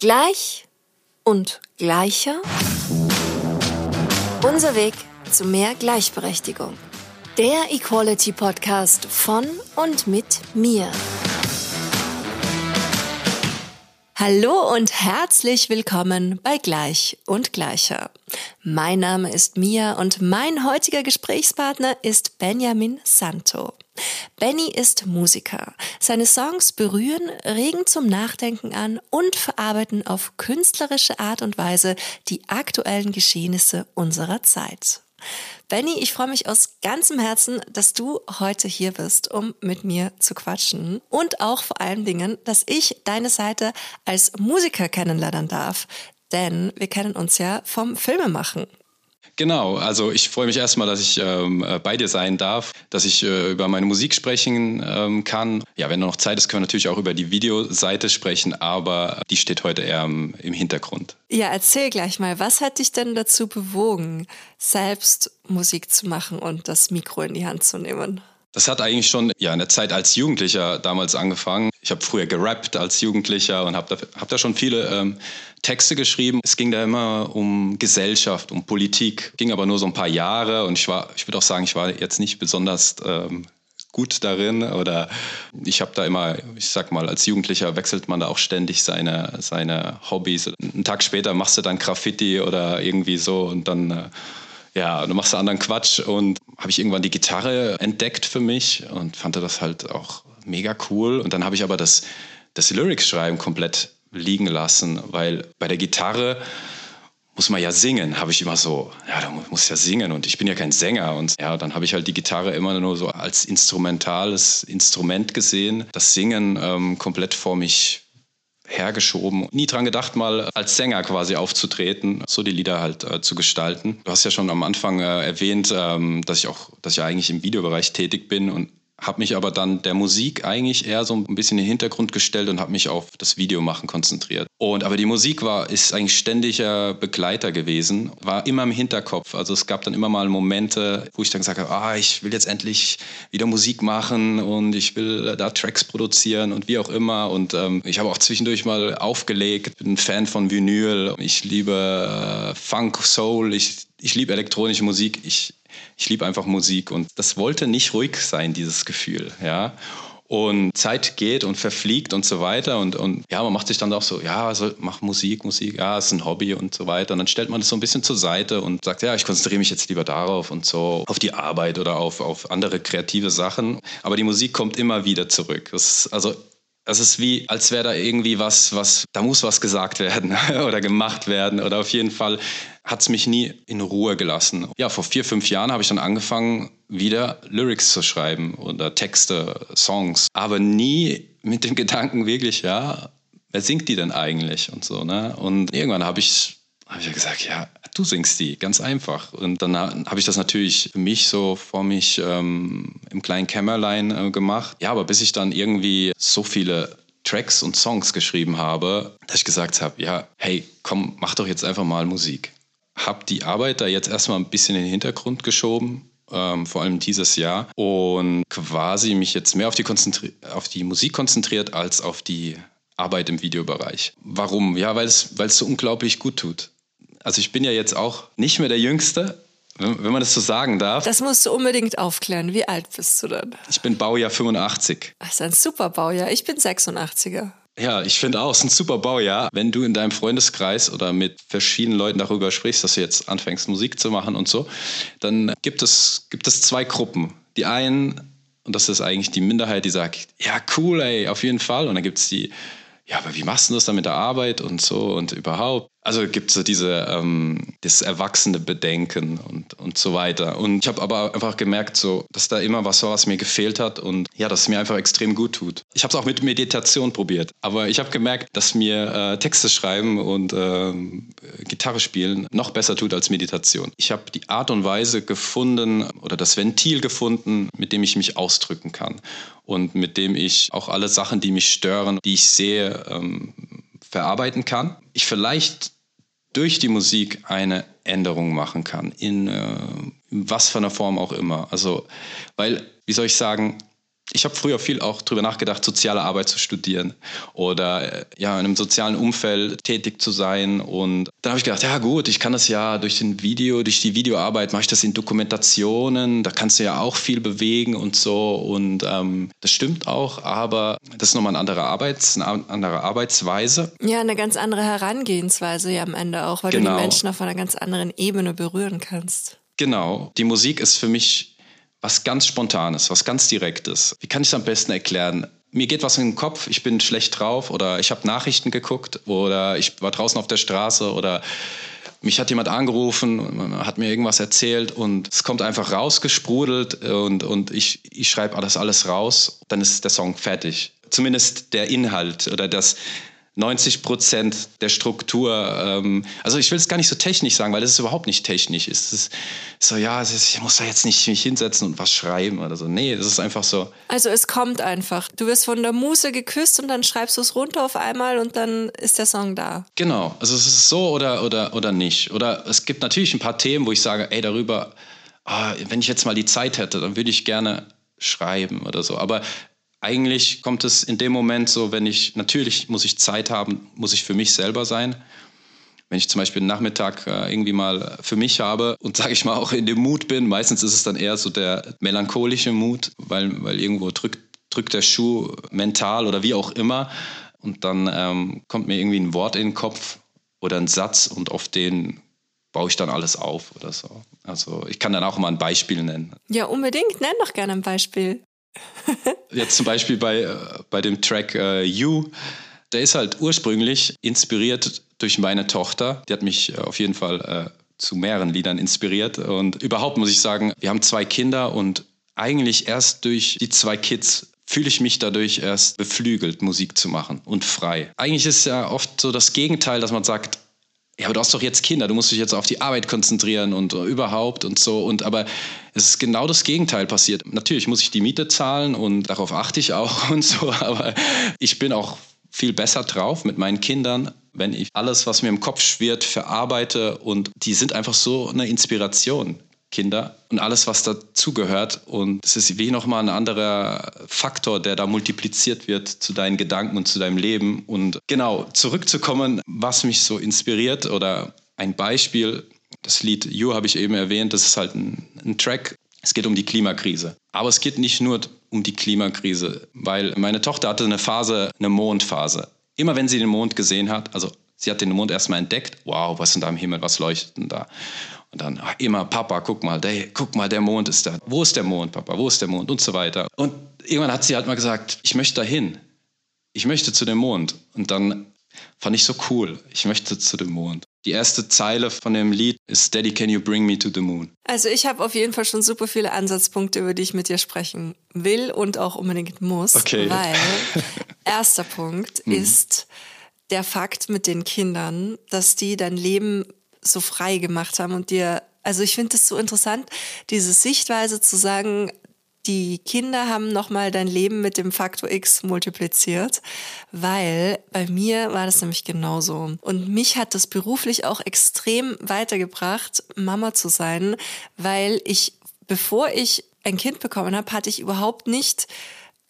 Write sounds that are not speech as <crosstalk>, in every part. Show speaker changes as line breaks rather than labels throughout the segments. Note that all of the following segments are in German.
Gleich und gleicher. Unser Weg zu mehr Gleichberechtigung. Der Equality Podcast von und mit mir. Hallo und herzlich willkommen bei Gleich und Gleicher. Mein Name ist Mia und mein heutiger Gesprächspartner ist Benjamin Santo. Benny ist Musiker. Seine Songs berühren, regen zum Nachdenken an und verarbeiten auf künstlerische Art und Weise die aktuellen Geschehnisse unserer Zeit. Benny, ich freue mich aus ganzem Herzen, dass du heute hier bist, um mit mir zu quatschen. Und auch vor allen Dingen, dass ich deine Seite als Musiker kennenlernen darf. Denn wir kennen uns ja vom Filmemachen.
Genau, also ich freue mich erstmal, dass ich ähm, äh, bei dir sein darf, dass ich äh, über meine Musik sprechen ähm, kann. Ja, wenn noch Zeit ist, können wir natürlich auch über die Videoseite sprechen, aber die steht heute eher im, im Hintergrund.
Ja, erzähl gleich mal, was hat dich denn dazu bewogen, selbst Musik zu machen und das Mikro in die Hand zu nehmen?
Das hat eigentlich schon ja, in der Zeit als Jugendlicher damals angefangen. Ich habe früher gerappt als Jugendlicher und habe da, hab da schon viele ähm, Texte geschrieben. Es ging da immer um Gesellschaft, um Politik. Ging aber nur so ein paar Jahre und ich war, ich würde auch sagen, ich war jetzt nicht besonders ähm, gut darin oder ich habe da immer, ich sag mal, als Jugendlicher wechselt man da auch ständig seine, seine Hobbys. Einen Tag später machst du dann Graffiti oder irgendwie so und dann äh, ja, du machst anderen Quatsch und habe ich irgendwann die Gitarre entdeckt für mich und fand das halt auch mega cool. Und dann habe ich aber das, das Lyrics-Schreiben komplett liegen lassen, weil bei der Gitarre muss man ja singen, habe ich immer so, ja, da muss ja singen und ich bin ja kein Sänger und ja, dann habe ich halt die Gitarre immer nur so als instrumentales Instrument gesehen, das Singen ähm, komplett vor mich hergeschoben. Nie dran gedacht, mal als Sänger quasi aufzutreten, so die Lieder halt äh, zu gestalten. Du hast ja schon am Anfang äh, erwähnt, ähm, dass ich auch, dass ich eigentlich im Videobereich tätig bin und habe mich aber dann der Musik eigentlich eher so ein bisschen in den Hintergrund gestellt und habe mich auf das Videomachen konzentriert. Und aber die Musik war ist eigentlich ständiger Begleiter gewesen, war immer im Hinterkopf. Also es gab dann immer mal Momente, wo ich dann gesagt habe, ah, ich will jetzt endlich wieder Musik machen und ich will da Tracks produzieren und wie auch immer. Und ähm, ich habe auch zwischendurch mal aufgelegt, bin ein Fan von Vinyl. Ich liebe äh, Funk, Soul, ich, ich liebe elektronische Musik. Ich ich liebe einfach Musik und das wollte nicht ruhig sein, dieses Gefühl, ja. Und Zeit geht und verfliegt und so weiter. Und, und ja, man macht sich dann auch so, ja, also mach Musik, Musik, ja, ist ein Hobby und so weiter. Und dann stellt man das so ein bisschen zur Seite und sagt, ja, ich konzentriere mich jetzt lieber darauf und so, auf die Arbeit oder auf, auf andere kreative Sachen. Aber die Musik kommt immer wieder zurück. Das ist, also das ist wie, als wäre da irgendwie was, was, da muss was gesagt werden <laughs> oder gemacht werden. Oder auf jeden Fall hat es mich nie in Ruhe gelassen. Ja, vor vier, fünf Jahren habe ich dann angefangen, wieder Lyrics zu schreiben oder Texte, Songs. Aber nie mit dem <laughs> Gedanken wirklich, ja, wer singt die denn eigentlich und so, ne? Und irgendwann habe ich habe ich gesagt, ja, du singst die, ganz einfach. Und dann habe ich das natürlich für mich so vor mich ähm, im kleinen Kämmerlein äh, gemacht. Ja, aber bis ich dann irgendwie so viele Tracks und Songs geschrieben habe, dass ich gesagt habe, ja, hey, komm, mach doch jetzt einfach mal Musik. Hab die Arbeit da jetzt erstmal ein bisschen in den Hintergrund geschoben, ähm, vor allem dieses Jahr, und quasi mich jetzt mehr auf die, auf die Musik konzentriert als auf die Arbeit im Videobereich. Warum? Ja, weil es so unglaublich gut tut also ich bin ja jetzt auch nicht mehr der Jüngste, wenn man das so sagen darf.
Das musst du unbedingt aufklären. Wie alt bist du denn?
Ich bin Baujahr 85.
Das ist ein super Baujahr. Ich bin 86er.
Ja, ich finde auch, es ist ein super Baujahr. Wenn du in deinem Freundeskreis oder mit verschiedenen Leuten darüber sprichst, dass du jetzt anfängst, Musik zu machen und so, dann gibt es, gibt es zwei Gruppen. Die einen, und das ist eigentlich die Minderheit, die sagt, ja, cool, ey, auf jeden Fall. Und dann gibt es die, ja, aber wie machst du das dann mit der Arbeit und so und überhaupt? Also gibt es so diese, ähm, das erwachsene Bedenken und, und so weiter. Und ich habe aber einfach gemerkt, so, dass da immer was war, was mir gefehlt hat und ja, dass es mir einfach extrem gut tut. Ich habe es auch mit Meditation probiert, aber ich habe gemerkt, dass mir äh, Texte schreiben und äh, Gitarre spielen noch besser tut als Meditation. Ich habe die Art und Weise gefunden oder das Ventil gefunden, mit dem ich mich ausdrücken kann und mit dem ich auch alle Sachen, die mich stören, die ich sehe, ähm, verarbeiten kann. Ich vielleicht durch die Musik eine Änderung machen kann, in, äh, was für einer Form auch immer. Also, weil, wie soll ich sagen, ich habe früher viel auch darüber nachgedacht, soziale Arbeit zu studieren oder äh, ja, in einem sozialen Umfeld tätig zu sein. Und dann habe ich gedacht, ja gut, ich kann das ja durch den Video, durch die Videoarbeit mache ich das in Dokumentationen, da kannst du ja auch viel bewegen und so. Und ähm, das stimmt auch, aber das ist nochmal eine andere, Arbeits-, eine andere Arbeitsweise.
Ja, eine ganz andere Herangehensweise ja am Ende auch, weil genau. du die genau. Menschen auf einer ganz anderen Ebene berühren kannst.
Genau. Die Musik ist für mich was ganz Spontanes, was ganz Direktes. Wie kann ich es am besten erklären? Mir geht was in den Kopf, ich bin schlecht drauf oder ich habe Nachrichten geguckt oder ich war draußen auf der Straße oder mich hat jemand angerufen, hat mir irgendwas erzählt und es kommt einfach rausgesprudelt und, und ich, ich schreibe das alles raus, dann ist der Song fertig. Zumindest der Inhalt oder das, 90 Prozent der Struktur. Ähm, also ich will es gar nicht so technisch sagen, weil das ist überhaupt nicht technisch. Es ist so, ja, ist, ich muss da jetzt nicht mich hinsetzen und was schreiben oder so. Nee, das ist einfach so.
Also es kommt einfach. Du wirst von der Muse geküsst und dann schreibst du es runter auf einmal und dann ist der Song da.
Genau. Also es ist so oder, oder, oder nicht. Oder es gibt natürlich ein paar Themen, wo ich sage, ey, darüber, oh, wenn ich jetzt mal die Zeit hätte, dann würde ich gerne schreiben oder so. Aber eigentlich kommt es in dem Moment so, wenn ich, natürlich muss ich Zeit haben, muss ich für mich selber sein. Wenn ich zum Beispiel einen Nachmittag äh, irgendwie mal für mich habe und <laughs> sage ich mal auch in dem Mut bin, meistens ist es dann eher so der melancholische Mut, weil, weil irgendwo drückt, drückt der Schuh mental oder wie auch immer. Und dann ähm, kommt mir irgendwie ein Wort in den Kopf oder ein Satz und auf den baue ich dann alles auf oder so. Also ich kann dann auch mal ein Beispiel nennen.
Ja, unbedingt. Nenn doch gerne ein Beispiel.
Jetzt zum Beispiel bei, äh, bei dem Track uh, You, der ist halt ursprünglich inspiriert durch meine Tochter. Die hat mich äh, auf jeden Fall uh, zu mehreren Liedern inspiriert. Und überhaupt muss ich sagen, wir haben zwei Kinder und eigentlich erst durch die zwei Kids fühle ich mich dadurch erst beflügelt, Musik zu machen und frei. Eigentlich ist ja oft so das Gegenteil, dass man sagt, ja, aber du hast doch jetzt Kinder, du musst dich jetzt auf die Arbeit konzentrieren und überhaupt und so. Und aber es ist genau das Gegenteil passiert. Natürlich muss ich die Miete zahlen und darauf achte ich auch <laughs> und so, aber ich bin auch viel besser drauf mit meinen Kindern, wenn ich alles, was mir im Kopf schwirrt, verarbeite und die sind einfach so eine Inspiration. Kinder und alles, was dazugehört. Und es ist wie nochmal ein anderer Faktor, der da multipliziert wird zu deinen Gedanken und zu deinem Leben. Und genau, zurückzukommen, was mich so inspiriert oder ein Beispiel, das Lied You habe ich eben erwähnt, das ist halt ein, ein Track. Es geht um die Klimakrise. Aber es geht nicht nur um die Klimakrise, weil meine Tochter hatte eine Phase, eine Mondphase. Immer wenn sie den Mond gesehen hat, also sie hat den Mond erstmal entdeckt, wow, was ist denn da im Himmel, was leuchtet denn da? Und dann ach, immer, Papa, guck mal, der, guck mal, der Mond ist da. Wo ist der Mond, Papa? Wo ist der Mond? Und so weiter. Und irgendwann hat sie halt mal gesagt, ich möchte dahin. Ich möchte zu dem Mond. Und dann fand ich so cool. Ich möchte zu dem Mond. Die erste Zeile von dem Lied ist Daddy, can you bring me to the moon?
Also ich habe auf jeden Fall schon super viele Ansatzpunkte, über die ich mit dir sprechen will und auch unbedingt muss.
Okay.
Weil <laughs> erster Punkt mhm. Der Fakt mit den Kindern, dass die dein Leben so frei gemacht haben und dir, also ich finde es so interessant, diese Sichtweise zu sagen, die Kinder haben nochmal dein Leben mit dem Faktor X multipliziert, weil bei mir war das nämlich genauso. Und mich hat das beruflich auch extrem weitergebracht, Mama zu sein, weil ich, bevor ich ein Kind bekommen habe, hatte ich überhaupt nicht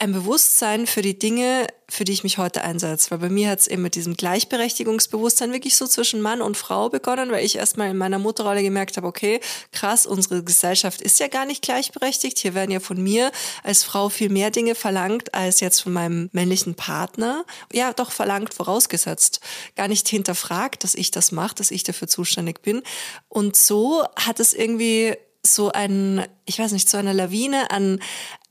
ein Bewusstsein für die Dinge, für die ich mich heute einsetze. Weil bei mir hat es eben mit diesem Gleichberechtigungsbewusstsein wirklich so zwischen Mann und Frau begonnen, weil ich erstmal in meiner Mutterrolle gemerkt habe, okay, krass, unsere Gesellschaft ist ja gar nicht gleichberechtigt. Hier werden ja von mir als Frau viel mehr Dinge verlangt als jetzt von meinem männlichen Partner. Ja, doch verlangt, vorausgesetzt. Gar nicht hinterfragt, dass ich das mache, dass ich dafür zuständig bin. Und so hat es irgendwie so ein, ich weiß nicht, so eine Lawine an,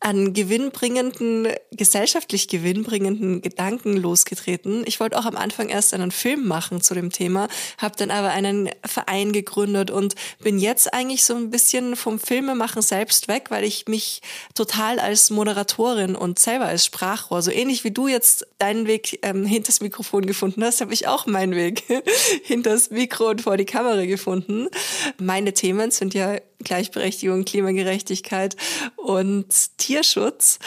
an gewinnbringenden, gesellschaftlich gewinnbringenden Gedanken losgetreten. Ich wollte auch am Anfang erst einen Film machen zu dem Thema, habe dann aber einen Verein gegründet und bin jetzt eigentlich so ein bisschen vom Filmemachen selbst weg, weil ich mich total als Moderatorin und selber als Sprachrohr, so ähnlich wie du jetzt deinen Weg ähm, hinters Mikrofon gefunden hast, habe ich auch meinen Weg <laughs> hinters Mikro und vor die Kamera gefunden. Meine Themen sind ja Gleichberechtigung, Klimagerechtigkeit und Tierschutz.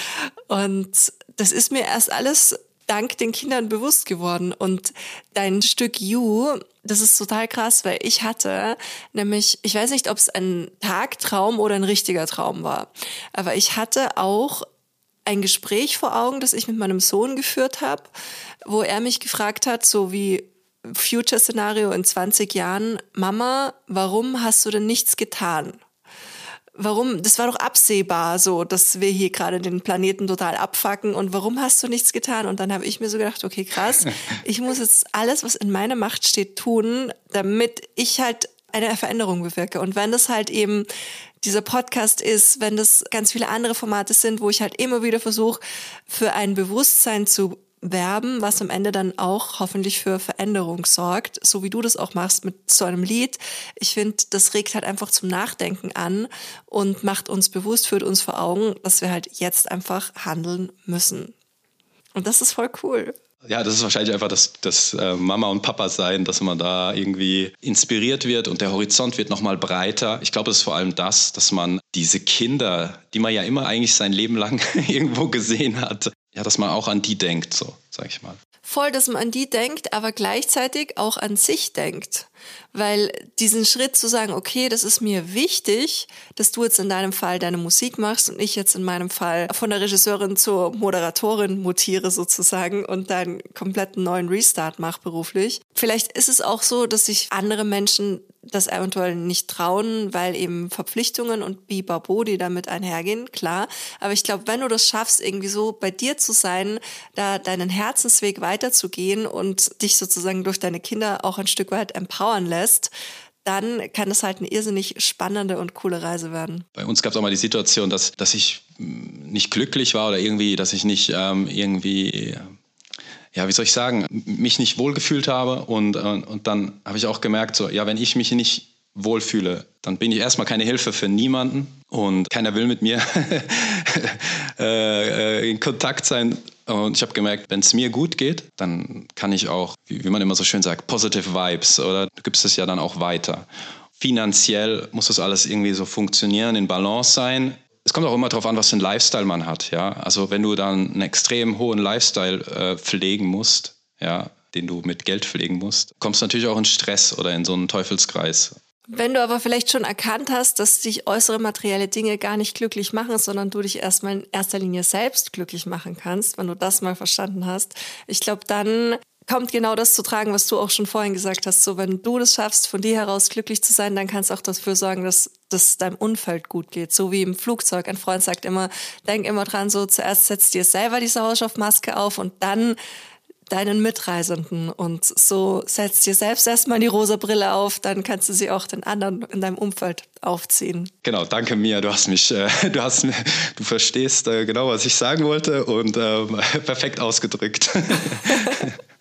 Und das ist mir erst alles dank den Kindern bewusst geworden. Und dein Stück You, das ist total krass, weil ich hatte nämlich, ich weiß nicht, ob es ein Tagtraum oder ein richtiger Traum war, aber ich hatte auch ein Gespräch vor Augen, das ich mit meinem Sohn geführt habe, wo er mich gefragt hat, so wie Future-Szenario in 20 Jahren, Mama, warum hast du denn nichts getan? Warum, das war doch absehbar so, dass wir hier gerade den Planeten total abfacken und warum hast du nichts getan? Und dann habe ich mir so gedacht, okay, krass, <laughs> ich muss jetzt alles, was in meiner Macht steht, tun, damit ich halt eine Veränderung bewirke. Und wenn das halt eben dieser Podcast ist, wenn das ganz viele andere Formate sind, wo ich halt immer wieder versuche, für ein Bewusstsein zu werben, was am Ende dann auch hoffentlich für Veränderung sorgt, so wie du das auch machst mit so einem Lied. Ich finde, das regt halt einfach zum Nachdenken an und macht uns bewusst, führt uns vor Augen, dass wir halt jetzt einfach handeln müssen. Und das ist voll cool.
Ja, das ist wahrscheinlich einfach das, das äh, Mama und Papa sein, dass man da irgendwie inspiriert wird und der Horizont wird nochmal breiter. Ich glaube, es ist vor allem das, dass man diese Kinder, die man ja immer eigentlich sein Leben lang <laughs> irgendwo gesehen hat, ja, dass man auch an die denkt, so, sag ich mal.
Voll, dass man an die denkt, aber gleichzeitig auch an sich denkt. Weil diesen Schritt zu sagen, okay, das ist mir wichtig, dass du jetzt in deinem Fall deine Musik machst und ich jetzt in meinem Fall von der Regisseurin zur Moderatorin mutiere sozusagen und deinen kompletten neuen Restart mache beruflich. Vielleicht ist es auch so, dass sich andere Menschen das eventuell nicht trauen, weil eben Verpflichtungen und Bibabo, die damit einhergehen, klar. Aber ich glaube, wenn du das schaffst, irgendwie so bei dir zu sein, da deinen Herzensweg weiterzugehen und dich sozusagen durch deine Kinder auch ein Stück weit empowern lässt, dann kann es halt eine irrsinnig spannende und coole Reise werden.
Bei uns gab es auch mal die Situation, dass, dass ich nicht glücklich war oder irgendwie, dass ich nicht ähm, irgendwie ja, wie soll ich sagen, mich nicht wohlgefühlt habe. Und, äh, und dann habe ich auch gemerkt, so, ja, wenn ich mich nicht wohlfühle, dann bin ich erstmal keine Hilfe für niemanden und keiner will mit mir <laughs> äh, äh, in Kontakt sein. Und ich habe gemerkt, wenn es mir gut geht, dann kann ich auch, wie, wie man immer so schön sagt, positive Vibes oder du gibst es ja dann auch weiter. Finanziell muss das alles irgendwie so funktionieren, in Balance sein es kommt auch immer darauf an, was für einen Lifestyle man hat. Ja? Also wenn du dann einen extrem hohen Lifestyle äh, pflegen musst, ja, den du mit Geld pflegen musst, kommst du natürlich auch in Stress oder in so einen Teufelskreis.
Wenn du aber vielleicht schon erkannt hast, dass dich äußere materielle Dinge gar nicht glücklich machen, sondern du dich erstmal in erster Linie selbst glücklich machen kannst, wenn du das mal verstanden hast, ich glaube, dann kommt genau das zu tragen, was du auch schon vorhin gesagt hast. So, wenn du das schaffst, von dir heraus glücklich zu sein, dann kannst du auch dafür sorgen, dass dass deinem Umfeld gut geht. So wie im Flugzeug. Ein Freund sagt immer, denk immer dran, so zuerst setzt dir selber die Sauerstoffmaske auf und dann deinen Mitreisenden. Und so setzt dir selbst erstmal die rosa Brille auf, dann kannst du sie auch den anderen in deinem Umfeld aufziehen.
Genau, danke Mia. Du hast mich, äh, <laughs> du hast du verstehst äh, genau, was ich sagen wollte und äh, <laughs> perfekt ausgedrückt. <laughs>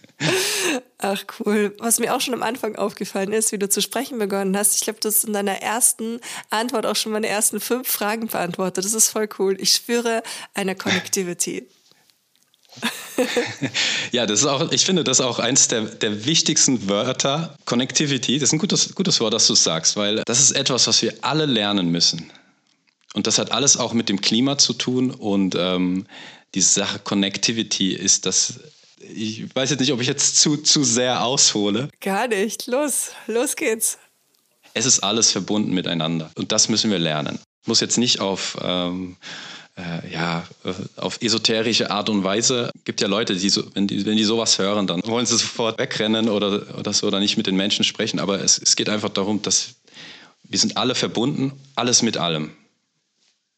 Ach cool. Was mir auch schon am Anfang aufgefallen ist, wie du zu sprechen begonnen hast, ich glaube, du hast in deiner ersten Antwort auch schon meine ersten fünf Fragen beantwortet. Das ist voll cool. Ich spüre eine Connectivity. <laughs>
ja, das ist auch, ich finde das auch eins der, der wichtigsten Wörter. Connectivity, das ist ein gutes, gutes Wort, das du sagst, weil das ist etwas, was wir alle lernen müssen. Und das hat alles auch mit dem Klima zu tun und ähm, diese Sache Connectivity ist das ich weiß jetzt nicht, ob ich jetzt zu, zu sehr aushole.
Gar nicht. Los, los geht's.
Es ist alles verbunden miteinander und das müssen wir lernen. Muss jetzt nicht auf, ähm, äh, ja, äh, auf esoterische Art und Weise. Es gibt ja Leute, die, so, wenn, die, wenn die sowas hören, dann wollen sie sofort wegrennen oder, oder so oder nicht mit den Menschen sprechen. Aber es, es geht einfach darum, dass wir sind alle verbunden, alles mit allem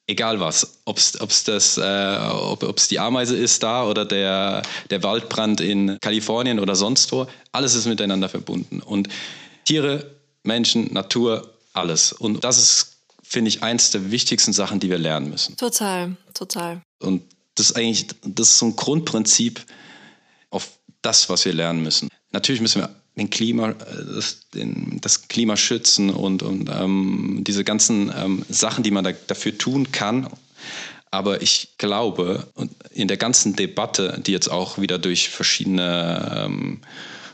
egal was, ob es das, äh, ob es die Ameise ist da oder der, der Waldbrand in Kalifornien oder sonst wo, alles ist miteinander verbunden. Und Tiere, Menschen, Natur, alles. Und das ist, finde ich, eins der wichtigsten Sachen, die wir lernen müssen.
Total, total.
Und das ist eigentlich, das ist so ein Grundprinzip auf das, was wir lernen müssen. Natürlich müssen wir den Klima, äh, das, den, das Klima schützen und, und ähm, diese ganzen ähm, Sachen, die man da, dafür tun kann. Aber ich glaube, in der ganzen Debatte, die jetzt auch wieder durch verschiedene, ähm,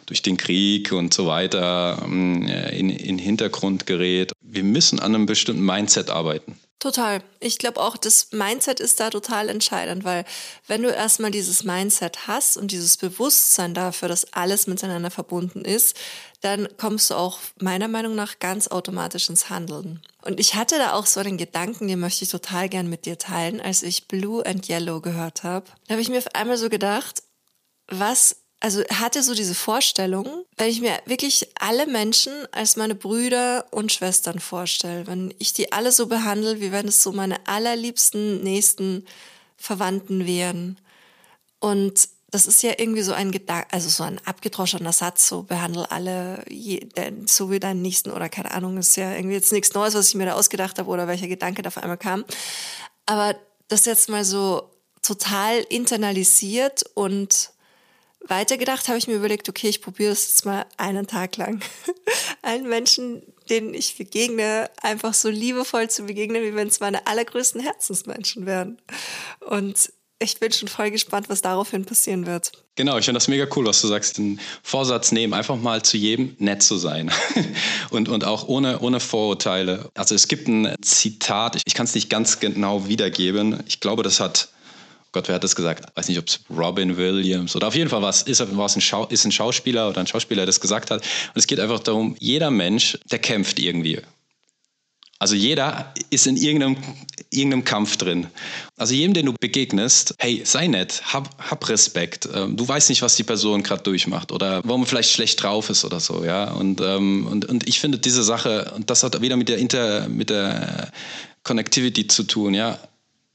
durch den Krieg und so weiter ähm, in, in Hintergrund gerät, wir müssen an einem bestimmten Mindset arbeiten.
Total. Ich glaube auch, das Mindset ist da total entscheidend, weil wenn du erstmal dieses Mindset hast und dieses Bewusstsein dafür, dass alles miteinander verbunden ist, dann kommst du auch meiner Meinung nach ganz automatisch ins Handeln. Und ich hatte da auch so einen Gedanken, den möchte ich total gern mit dir teilen, als ich Blue and Yellow gehört habe. Da habe ich mir auf einmal so gedacht, was also hatte so diese Vorstellung, wenn ich mir wirklich alle Menschen als meine Brüder und Schwestern vorstelle, wenn ich die alle so behandle, wie wenn es so meine allerliebsten, nächsten Verwandten wären. Und das ist ja irgendwie so ein Gedanke, also so ein abgedroschener Satz, so behandle alle je, so wie deinen Nächsten oder keine Ahnung, ist ja irgendwie jetzt nichts Neues, was ich mir da ausgedacht habe oder welcher Gedanke da auf einmal kam. Aber das jetzt mal so total internalisiert und weitergedacht habe ich mir überlegt, okay, ich probiere es jetzt mal einen Tag lang. <laughs> Allen Menschen, denen ich begegne, einfach so liebevoll zu begegnen, wie wenn es meine allergrößten Herzensmenschen wären. Und ich bin schon voll gespannt, was daraufhin passieren wird.
Genau, ich finde das mega cool, was du sagst, den Vorsatz nehmen, einfach mal zu jedem nett zu sein <laughs> und, und auch ohne, ohne Vorurteile. Also es gibt ein Zitat, ich, ich kann es nicht ganz genau wiedergeben, ich glaube, das hat Gott, wer hat das gesagt? Ich weiß nicht, ob es Robin Williams oder auf jeden Fall was ist, was ein Schau, ist ein Schauspieler oder ein Schauspieler, der das gesagt hat. Und es geht einfach darum, jeder Mensch, der kämpft irgendwie. Also jeder ist in irgendeinem, irgendeinem Kampf drin. Also jedem, den du begegnest, hey, sei nett, hab, hab Respekt. Ähm, du weißt nicht, was die Person gerade durchmacht oder warum vielleicht schlecht drauf ist oder so, ja. Und, ähm, und, und ich finde diese Sache, und das hat wieder mit der Inter, mit der Connectivity zu tun, ja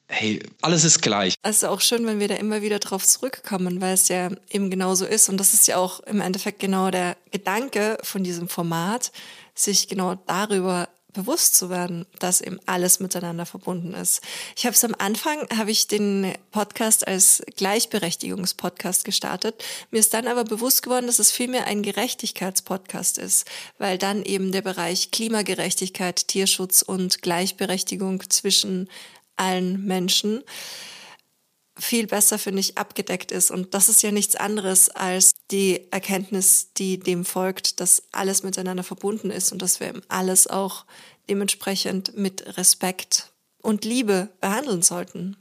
hey, alles ist gleich.
Es ist auch schön, wenn wir da immer wieder drauf zurückkommen, weil es ja eben genauso ist. Und das ist ja auch im Endeffekt genau der Gedanke von diesem Format, sich genau darüber bewusst zu werden, dass eben alles miteinander verbunden ist. Ich habe es am Anfang, habe ich den Podcast als Gleichberechtigungspodcast gestartet. Mir ist dann aber bewusst geworden, dass es vielmehr ein Gerechtigkeitspodcast ist, weil dann eben der Bereich Klimagerechtigkeit, Tierschutz und Gleichberechtigung zwischen allen Menschen viel besser, finde ich, abgedeckt ist. Und das ist ja nichts anderes als die Erkenntnis, die dem folgt, dass alles miteinander verbunden ist und dass wir alles auch dementsprechend mit Respekt und Liebe behandeln sollten.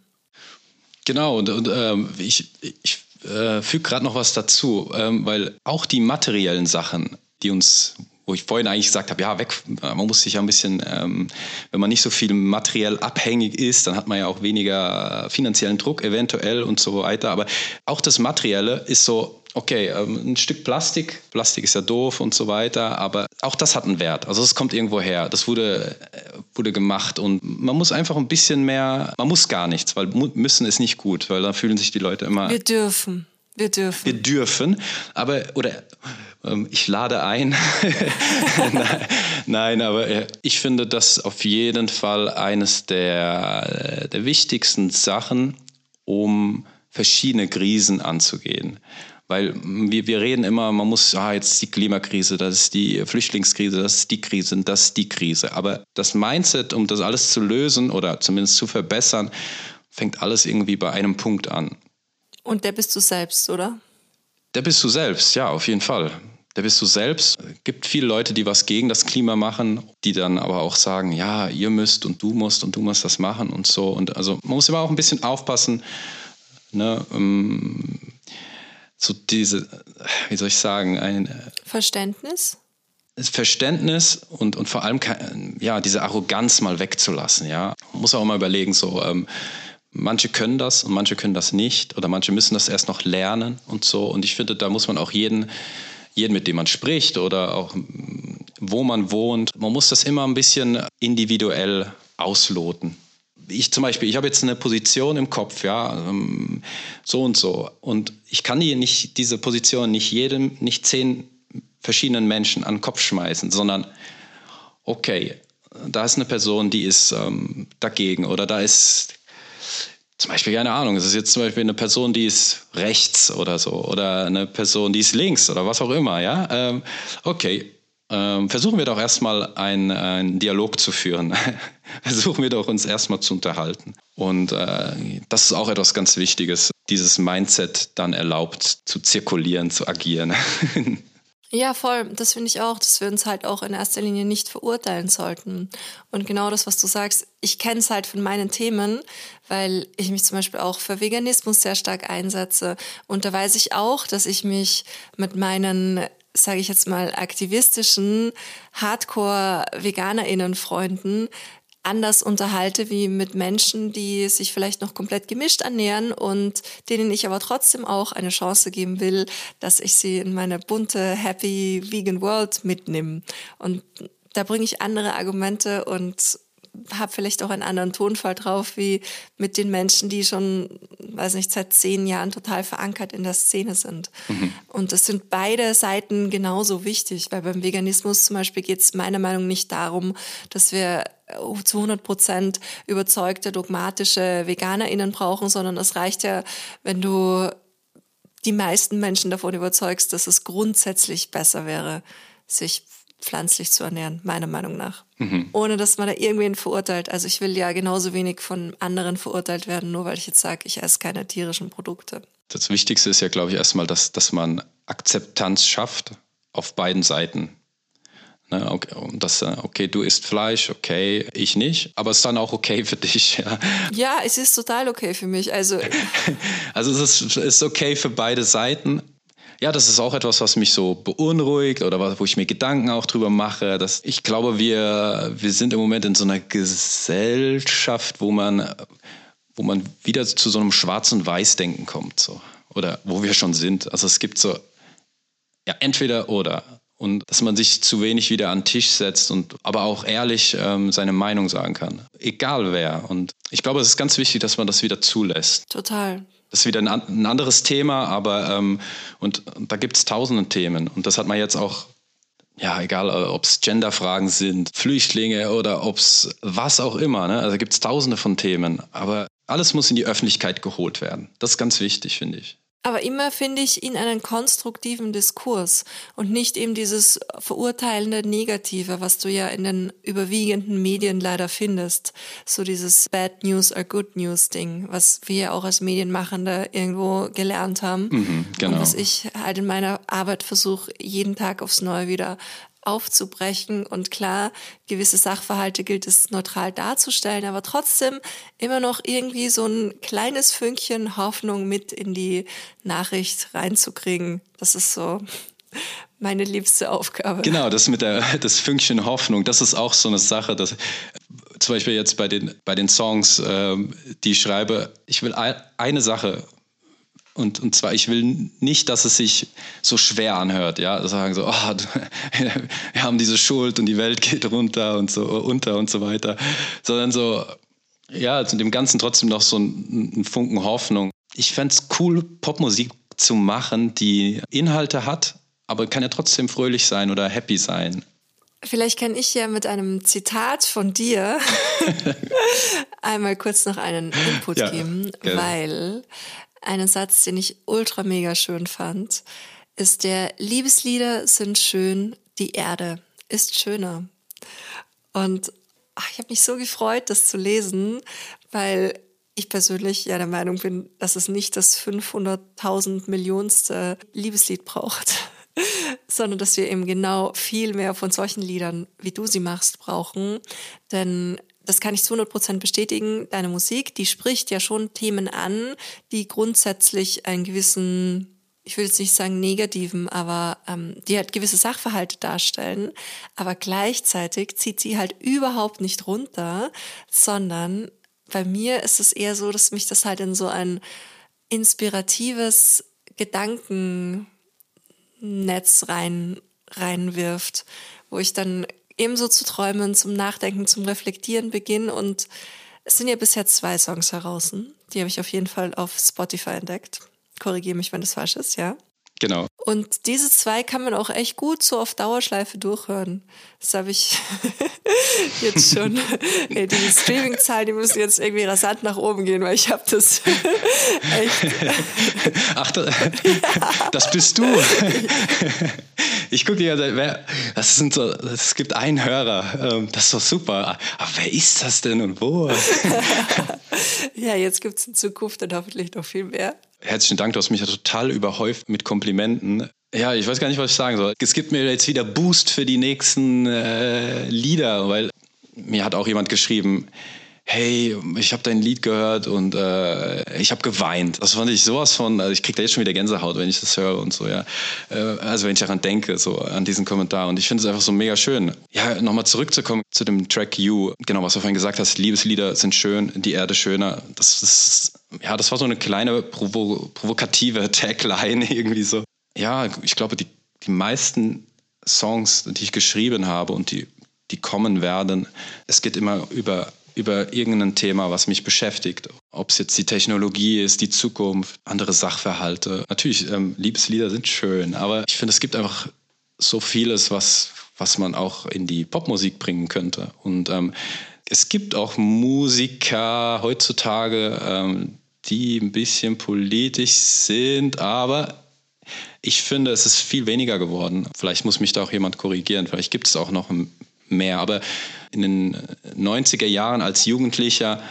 Genau, und, und ähm, ich, ich äh, füge gerade noch was dazu, ähm, weil auch die materiellen Sachen, die uns wo ich vorhin eigentlich gesagt habe, ja, weg, man muss sich ja ein bisschen, ähm, wenn man nicht so viel materiell abhängig ist, dann hat man ja auch weniger finanziellen Druck eventuell und so weiter. Aber auch das Materielle ist so, okay, ähm, ein Stück Plastik, Plastik ist ja doof und so weiter, aber auch das hat einen Wert. Also es kommt irgendwo her. Das wurde, äh, wurde gemacht und man muss einfach ein bisschen mehr, man muss gar nichts, weil müssen ist nicht gut, weil dann fühlen sich die Leute immer.
Wir dürfen. Wir dürfen.
Wir dürfen, aber, oder ähm, ich lade ein. <laughs> Nein, aber äh, ich finde das auf jeden Fall eines der, äh, der wichtigsten Sachen, um verschiedene Krisen anzugehen. Weil wir, wir reden immer, man muss, ah, jetzt die Klimakrise, das ist die Flüchtlingskrise, das ist die Krise, das ist die Krise. Aber das Mindset, um das alles zu lösen oder zumindest zu verbessern, fängt alles irgendwie bei einem Punkt an.
Und der bist du selbst, oder?
Der bist du selbst, ja, auf jeden Fall. Der bist du selbst. Es gibt viele Leute, die was gegen das Klima machen, die dann aber auch sagen, ja, ihr müsst und du musst und du musst das machen und so. Und also man muss immer auch ein bisschen aufpassen, ne, um, so diese, wie soll ich sagen, ein
Verständnis?
Verständnis und, und vor allem ja, diese Arroganz mal wegzulassen. Ja. Man muss auch mal überlegen, so, ähm, manche können das und manche können das nicht oder manche müssen das erst noch lernen und so. Und ich finde, da muss man auch jeden, jeden, mit dem man spricht oder auch wo man wohnt, man muss das immer ein bisschen individuell ausloten. Ich zum Beispiel, ich habe jetzt eine Position im Kopf, ja, ähm, so und so. Und ich kann die nicht, diese Position nicht jedem, nicht zehn verschiedenen Menschen an den Kopf schmeißen, sondern okay, da ist eine Person, die ist ähm, dagegen oder da ist zum Beispiel, keine Ahnung, es ist jetzt zum Beispiel eine Person, die ist rechts oder so, oder eine Person, die ist links oder was auch immer, ja. Ähm, okay, ähm, versuchen wir doch erstmal einen, einen Dialog zu führen. <laughs> versuchen wir doch uns erstmal zu unterhalten. Und äh, das ist auch etwas ganz Wichtiges, dieses Mindset dann erlaubt zu zirkulieren, zu agieren. <laughs>
Ja, voll. Das finde ich auch, dass wir uns halt auch in erster Linie nicht verurteilen sollten. Und genau das, was du sagst, ich kenne es halt von meinen Themen, weil ich mich zum Beispiel auch für Veganismus sehr stark einsetze. Und da weiß ich auch, dass ich mich mit meinen sage ich jetzt mal, aktivistischen Hardcore-VeganerInnen-Freunden anders unterhalte wie mit Menschen, die sich vielleicht noch komplett gemischt ernähren und denen ich aber trotzdem auch eine Chance geben will, dass ich sie in meine bunte, happy vegan World mitnehme. Und da bringe ich andere Argumente und habe vielleicht auch einen anderen Tonfall drauf, wie mit den Menschen, die schon, weiß nicht, seit zehn Jahren total verankert in der Szene sind. Mhm. Und das sind beide Seiten genauso wichtig, weil beim Veganismus zum Beispiel geht es meiner Meinung nach nicht darum, dass wir zu 100 Prozent überzeugte, dogmatische VeganerInnen brauchen, sondern es reicht ja, wenn du die meisten Menschen davon überzeugst, dass es grundsätzlich besser wäre, sich pflanzlich zu ernähren, meiner Meinung nach. Mhm. Ohne dass man da irgendwen verurteilt. Also ich will ja genauso wenig von anderen verurteilt werden, nur weil ich jetzt sage, ich esse keine tierischen Produkte.
Das Wichtigste ist ja, glaube ich, erstmal, dass, dass man Akzeptanz schafft auf beiden Seiten. Ne, okay, das, äh, okay, du isst Fleisch, okay, ich nicht, aber es ist dann auch okay für dich. <laughs> Ja,
ja es ist total okay für mich. Also, <laughs>
also es ist, ist okay für beide Seiten, ja, das ist auch etwas, was mich so beunruhigt oder wo ich mir Gedanken auch drüber mache. Dass ich glaube, wir, wir sind im Moment in so einer Gesellschaft, wo man, wo man wieder zu so einem Schwarz- und Weiß-Denken kommt. So. Oder wo wir schon sind. Also es gibt so, ja, entweder oder. Und dass man sich zu wenig wieder an den Tisch setzt und aber auch ehrlich ähm, seine Meinung sagen kann. Egal wer. Und ich glaube, es ist ganz wichtig, dass man das wieder zulässt.
Total.
Das ist wieder ein, ein anderes Thema, aber ähm, und, und da gibt es tausende Themen. Und das hat man jetzt auch ja, egal, äh, ob es Genderfragen sind, Flüchtlinge oder ob es was auch immer. Ne? Also gibt es tausende von Themen. Aber alles muss in die Öffentlichkeit geholt werden. Das ist ganz wichtig, finde ich.
Aber immer finde ich in einen konstruktiven Diskurs und nicht eben dieses verurteilende Negative, was du ja in den überwiegenden Medien leider findest. So dieses Bad News are Good News Ding, was wir ja auch als Medienmachende irgendwo gelernt haben. Mhm, genau. Und was ich halt in meiner Arbeit versuche, jeden Tag aufs Neue wieder aufzubrechen. Und klar, gewisse Sachverhalte gilt es neutral darzustellen, aber trotzdem immer noch irgendwie so ein kleines Fünkchen Hoffnung mit in die Nachricht reinzukriegen. Das ist so meine liebste Aufgabe.
Genau, das mit der das Fünkchen Hoffnung, das ist auch so eine Sache, dass zum Beispiel jetzt bei den bei den Songs, ähm, die ich schreibe, ich will eine Sache und, und zwar, ich will nicht, dass es sich so schwer anhört, ja, sagen so, oh, <laughs> wir haben diese Schuld und die Welt geht runter und so unter und so weiter, sondern so, ja, zu dem Ganzen trotzdem noch so ein, ein Funken Hoffnung. Ich fände es cool, Popmusik zu machen, die Inhalte hat, aber kann ja trotzdem fröhlich sein oder happy sein.
Vielleicht kann ich ja mit einem Zitat von dir <laughs> <laughs> einmal kurz noch einen Input ja, geben, gerne. weil einen Satz, den ich ultra mega schön fand, ist der Liebeslieder sind schön, die Erde ist schöner. Und ach, ich habe mich so gefreut, das zu lesen, weil ich persönlich ja der Meinung bin, dass es nicht das 500.000 Millionste Liebeslied braucht, <laughs> sondern dass wir eben genau viel mehr von solchen Liedern, wie du sie machst, brauchen. Denn das kann ich zu 100 Prozent bestätigen, deine Musik, die spricht ja schon Themen an, die grundsätzlich einen gewissen, ich will jetzt nicht sagen negativen, aber ähm, die halt gewisse Sachverhalte darstellen. Aber gleichzeitig zieht sie halt überhaupt nicht runter, sondern bei mir ist es eher so, dass mich das halt in so ein inspiratives Gedankennetz rein, reinwirft, wo ich dann ebenso zu träumen, zum Nachdenken, zum Reflektieren beginnen. Und es sind ja bisher zwei Songs heraus. Die habe ich auf jeden Fall auf Spotify entdeckt. Korrigiere mich, wenn das falsch ist, ja.
Genau.
Und diese zwei kann man auch echt gut so auf Dauerschleife durchhören. Das habe ich <laughs> jetzt schon. <laughs> Ey, die Streaming-Zahlen, die müssen jetzt irgendwie rasant nach oben gehen, weil ich habe das <laughs> echt.
Ach, das, das bist du. Ich gucke ganze Zeit, das sind so, es gibt einen Hörer, ähm, das ist doch super. Aber wer ist das denn und wo?
ja, jetzt gibt es in Zukunft dann hoffentlich noch viel mehr.
Herzlichen Dank, du hast mich ja total überhäuft mit Komplimenten. Ja, ich weiß gar nicht, was ich sagen soll. Es gibt mir jetzt wieder Boost für die nächsten äh, Lieder, weil mir hat auch jemand geschrieben, hey, ich habe dein Lied gehört und äh, ich habe geweint. Das fand ich sowas von, also ich kriege da jetzt schon wieder Gänsehaut, wenn ich das höre und so, ja. Äh, also wenn ich daran denke, so an diesen Kommentar. Und ich finde es einfach so mega schön. Ja, nochmal zurückzukommen zu dem Track You. Genau, was du vorhin gesagt hast, Liebeslieder sind schön, die Erde schöner. Das ist, ja, das war so eine kleine provo provokative <laughs> Tagline irgendwie so. Ja, ich glaube, die, die meisten Songs, die ich geschrieben habe und die, die kommen werden, es geht immer über über irgendein Thema, was mich beschäftigt. Ob es jetzt die Technologie ist, die Zukunft, andere Sachverhalte. Natürlich, ähm, Liebeslieder sind schön, aber ich finde, es gibt einfach so vieles, was, was man auch in die Popmusik bringen könnte. Und ähm, es gibt auch Musiker heutzutage, ähm, die ein bisschen politisch sind, aber ich finde, es ist viel weniger geworden. Vielleicht muss mich da auch jemand korrigieren. Vielleicht gibt es auch noch mehr. Aber in den 90er Jahren als Jugendlicher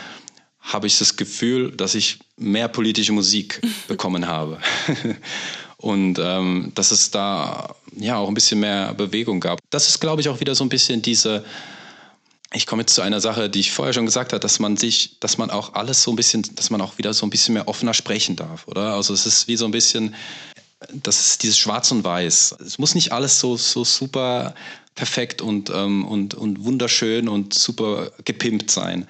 habe ich das Gefühl, dass ich mehr politische Musik <laughs> bekommen habe. <laughs> Und ähm, dass es da ja auch ein bisschen mehr Bewegung gab. Das ist, glaube ich, auch wieder so ein bisschen diese, ich komme jetzt zu einer Sache, die ich vorher schon gesagt habe, dass man sich, dass man auch alles so ein bisschen, dass man auch wieder so ein bisschen mehr offener sprechen darf, oder? Also es ist wie so ein bisschen, das ist dieses Schwarz und Weiß. Es muss nicht alles so, so super perfekt und, ähm, und, und wunderschön und super gepimpt sein.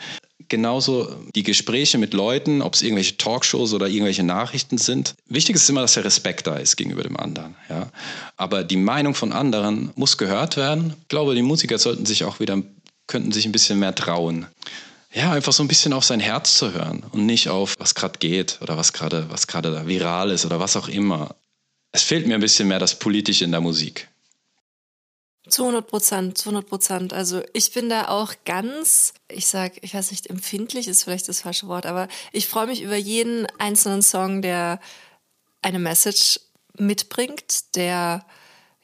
Genauso die Gespräche mit Leuten, ob es irgendwelche Talkshows oder irgendwelche Nachrichten sind. Wichtig ist immer, dass der Respekt da ist gegenüber dem anderen. Ja? Aber die Meinung von anderen muss gehört werden. Ich glaube, die Musiker sollten sich auch wieder, könnten sich ein bisschen mehr trauen. Ja, einfach so ein bisschen auf sein Herz zu hören und nicht auf, was gerade geht oder was gerade was gerade viral ist oder was auch immer. Es fehlt mir ein bisschen mehr das Politische in der Musik.
Zu 100 Prozent, zu 100 Prozent. Also ich bin da auch ganz, ich sag, ich weiß nicht, empfindlich ist vielleicht das falsche Wort, aber ich freue mich über jeden einzelnen Song, der eine Message mitbringt, der,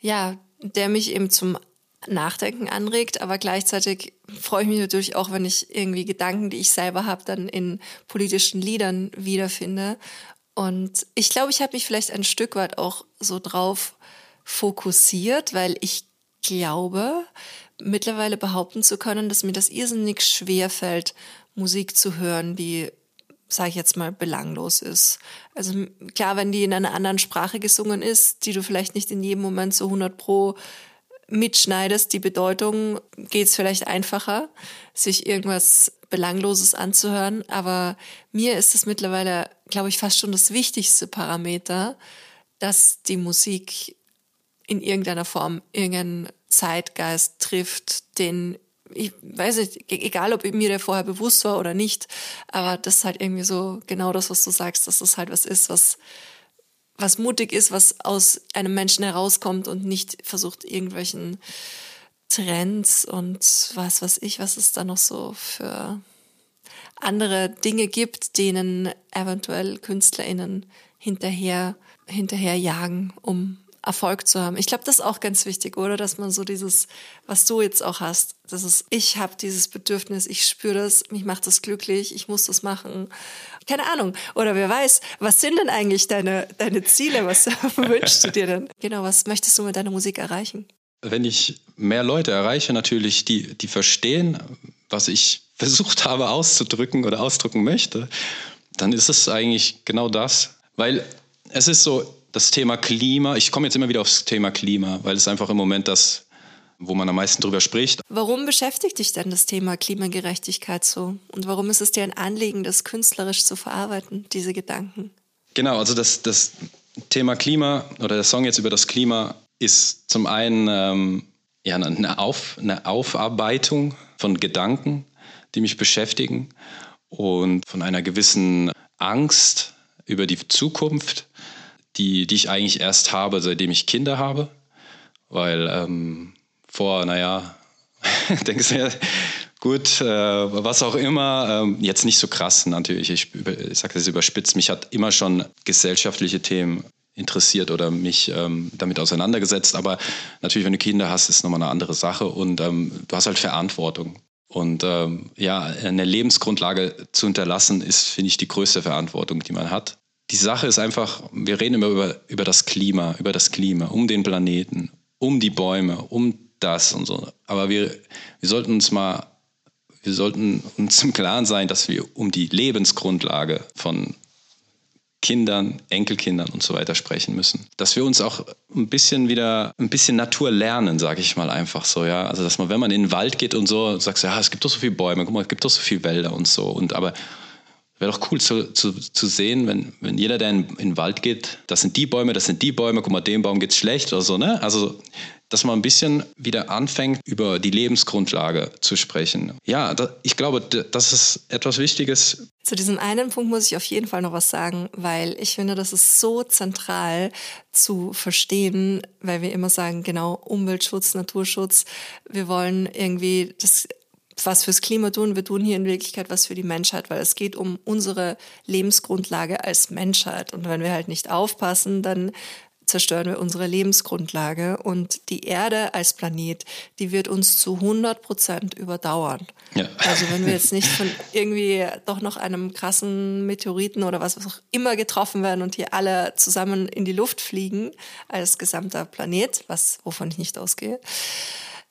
ja, der mich eben zum Nachdenken anregt, aber gleichzeitig freue ich mich natürlich auch, wenn ich irgendwie Gedanken, die ich selber habe, dann in politischen Liedern wiederfinde. Und ich glaube, ich habe mich vielleicht ein Stück weit auch so drauf fokussiert, weil ich glaube, mittlerweile behaupten zu können, dass mir das irrsinnig schwer fällt, Musik zu hören, die, sage ich jetzt mal, belanglos ist. Also klar, wenn die in einer anderen Sprache gesungen ist, die du vielleicht nicht in jedem Moment so 100 pro mitschneidest, die Bedeutung, geht es vielleicht einfacher, sich irgendwas Belangloses anzuhören. Aber mir ist es mittlerweile, glaube ich, fast schon das wichtigste Parameter, dass die Musik in irgendeiner Form irgendeinen Zeitgeist trifft, den ich weiß nicht, e-, egal ob mir der vorher bewusst war oder nicht, aber das ist halt irgendwie so genau das, was du sagst, dass das halt was ist, was, was mutig ist, was aus einem Menschen herauskommt und nicht versucht, irgendwelchen Trends und was weiß ich, was es da noch so für andere Dinge gibt, denen eventuell KünstlerInnen hinterher, hinterher jagen, um Erfolg zu haben. Ich glaube, das ist auch ganz wichtig, oder? Dass man so dieses, was du jetzt auch hast, das ist, ich habe dieses Bedürfnis, ich spüre das, mich macht das glücklich, ich muss das machen. Keine Ahnung. Oder wer weiß, was sind denn eigentlich deine, deine Ziele? Was <laughs> wünschst du dir denn? Genau, was möchtest du mit deiner Musik erreichen?
Wenn ich mehr Leute erreiche, natürlich, die, die verstehen, was ich <laughs> versucht habe auszudrücken oder ausdrücken möchte, dann ist es eigentlich genau das. Weil es ist so, das Thema Klima, ich komme jetzt immer wieder aufs Thema Klima, weil es einfach im Moment das, wo man am meisten drüber spricht.
Warum beschäftigt dich denn das Thema Klimagerechtigkeit so? Und warum ist es dir ein Anliegen, das künstlerisch zu verarbeiten, diese Gedanken?
Genau, also das, das Thema Klima oder der Song jetzt über das Klima ist zum einen ähm, ja, eine, Auf, eine Aufarbeitung von Gedanken, die mich beschäftigen und von einer gewissen Angst über die Zukunft, die, die ich eigentlich erst habe, seitdem ich Kinder habe. Weil ähm, vor, naja, <laughs> denkst du ja, gut, äh, was auch immer, ähm, jetzt nicht so krass natürlich, ich, ich sage das überspitzt, mich hat immer schon gesellschaftliche Themen interessiert oder mich ähm, damit auseinandergesetzt. Aber natürlich, wenn du Kinder hast, ist nochmal eine andere Sache und ähm, du hast halt Verantwortung. Und ähm, ja, eine Lebensgrundlage zu hinterlassen, ist, finde ich, die größte Verantwortung, die man hat. Die Sache ist einfach, wir reden immer über, über das Klima, über das Klima, um den Planeten, um die Bäume, um das und so. Aber wir, wir sollten uns mal, wir sollten uns im Klaren sein, dass wir um die Lebensgrundlage von Kindern, Enkelkindern und so weiter sprechen müssen. Dass wir uns auch ein bisschen wieder, ein bisschen Natur lernen, sage ich mal einfach so, ja. Also dass man, wenn man in den Wald geht und so, sagst ja, es gibt doch so viele Bäume, guck mal, es gibt doch so viele Wälder und so. Und aber Wäre doch cool zu, zu, zu sehen, wenn, wenn jeder, der in, in den Wald geht, das sind die Bäume, das sind die Bäume, guck mal, dem Baum geht's schlecht oder so, ne? Also, dass man ein bisschen wieder anfängt, über die Lebensgrundlage zu sprechen. Ja, da, ich glaube, das ist etwas Wichtiges.
Zu diesem einen Punkt muss ich auf jeden Fall noch was sagen, weil ich finde, das ist so zentral zu verstehen, weil wir immer sagen, genau, Umweltschutz, Naturschutz. Wir wollen irgendwie das was fürs Klima tun, wir tun hier in Wirklichkeit was für die Menschheit, weil es geht um unsere Lebensgrundlage als Menschheit. Und wenn wir halt nicht aufpassen, dann zerstören wir unsere Lebensgrundlage und die Erde als Planet, die wird uns zu 100 Prozent überdauern. Ja. Also wenn wir jetzt nicht von irgendwie doch noch einem krassen Meteoriten oder was auch immer getroffen werden und hier alle zusammen in die Luft fliegen als gesamter Planet, was wovon ich nicht ausgehe,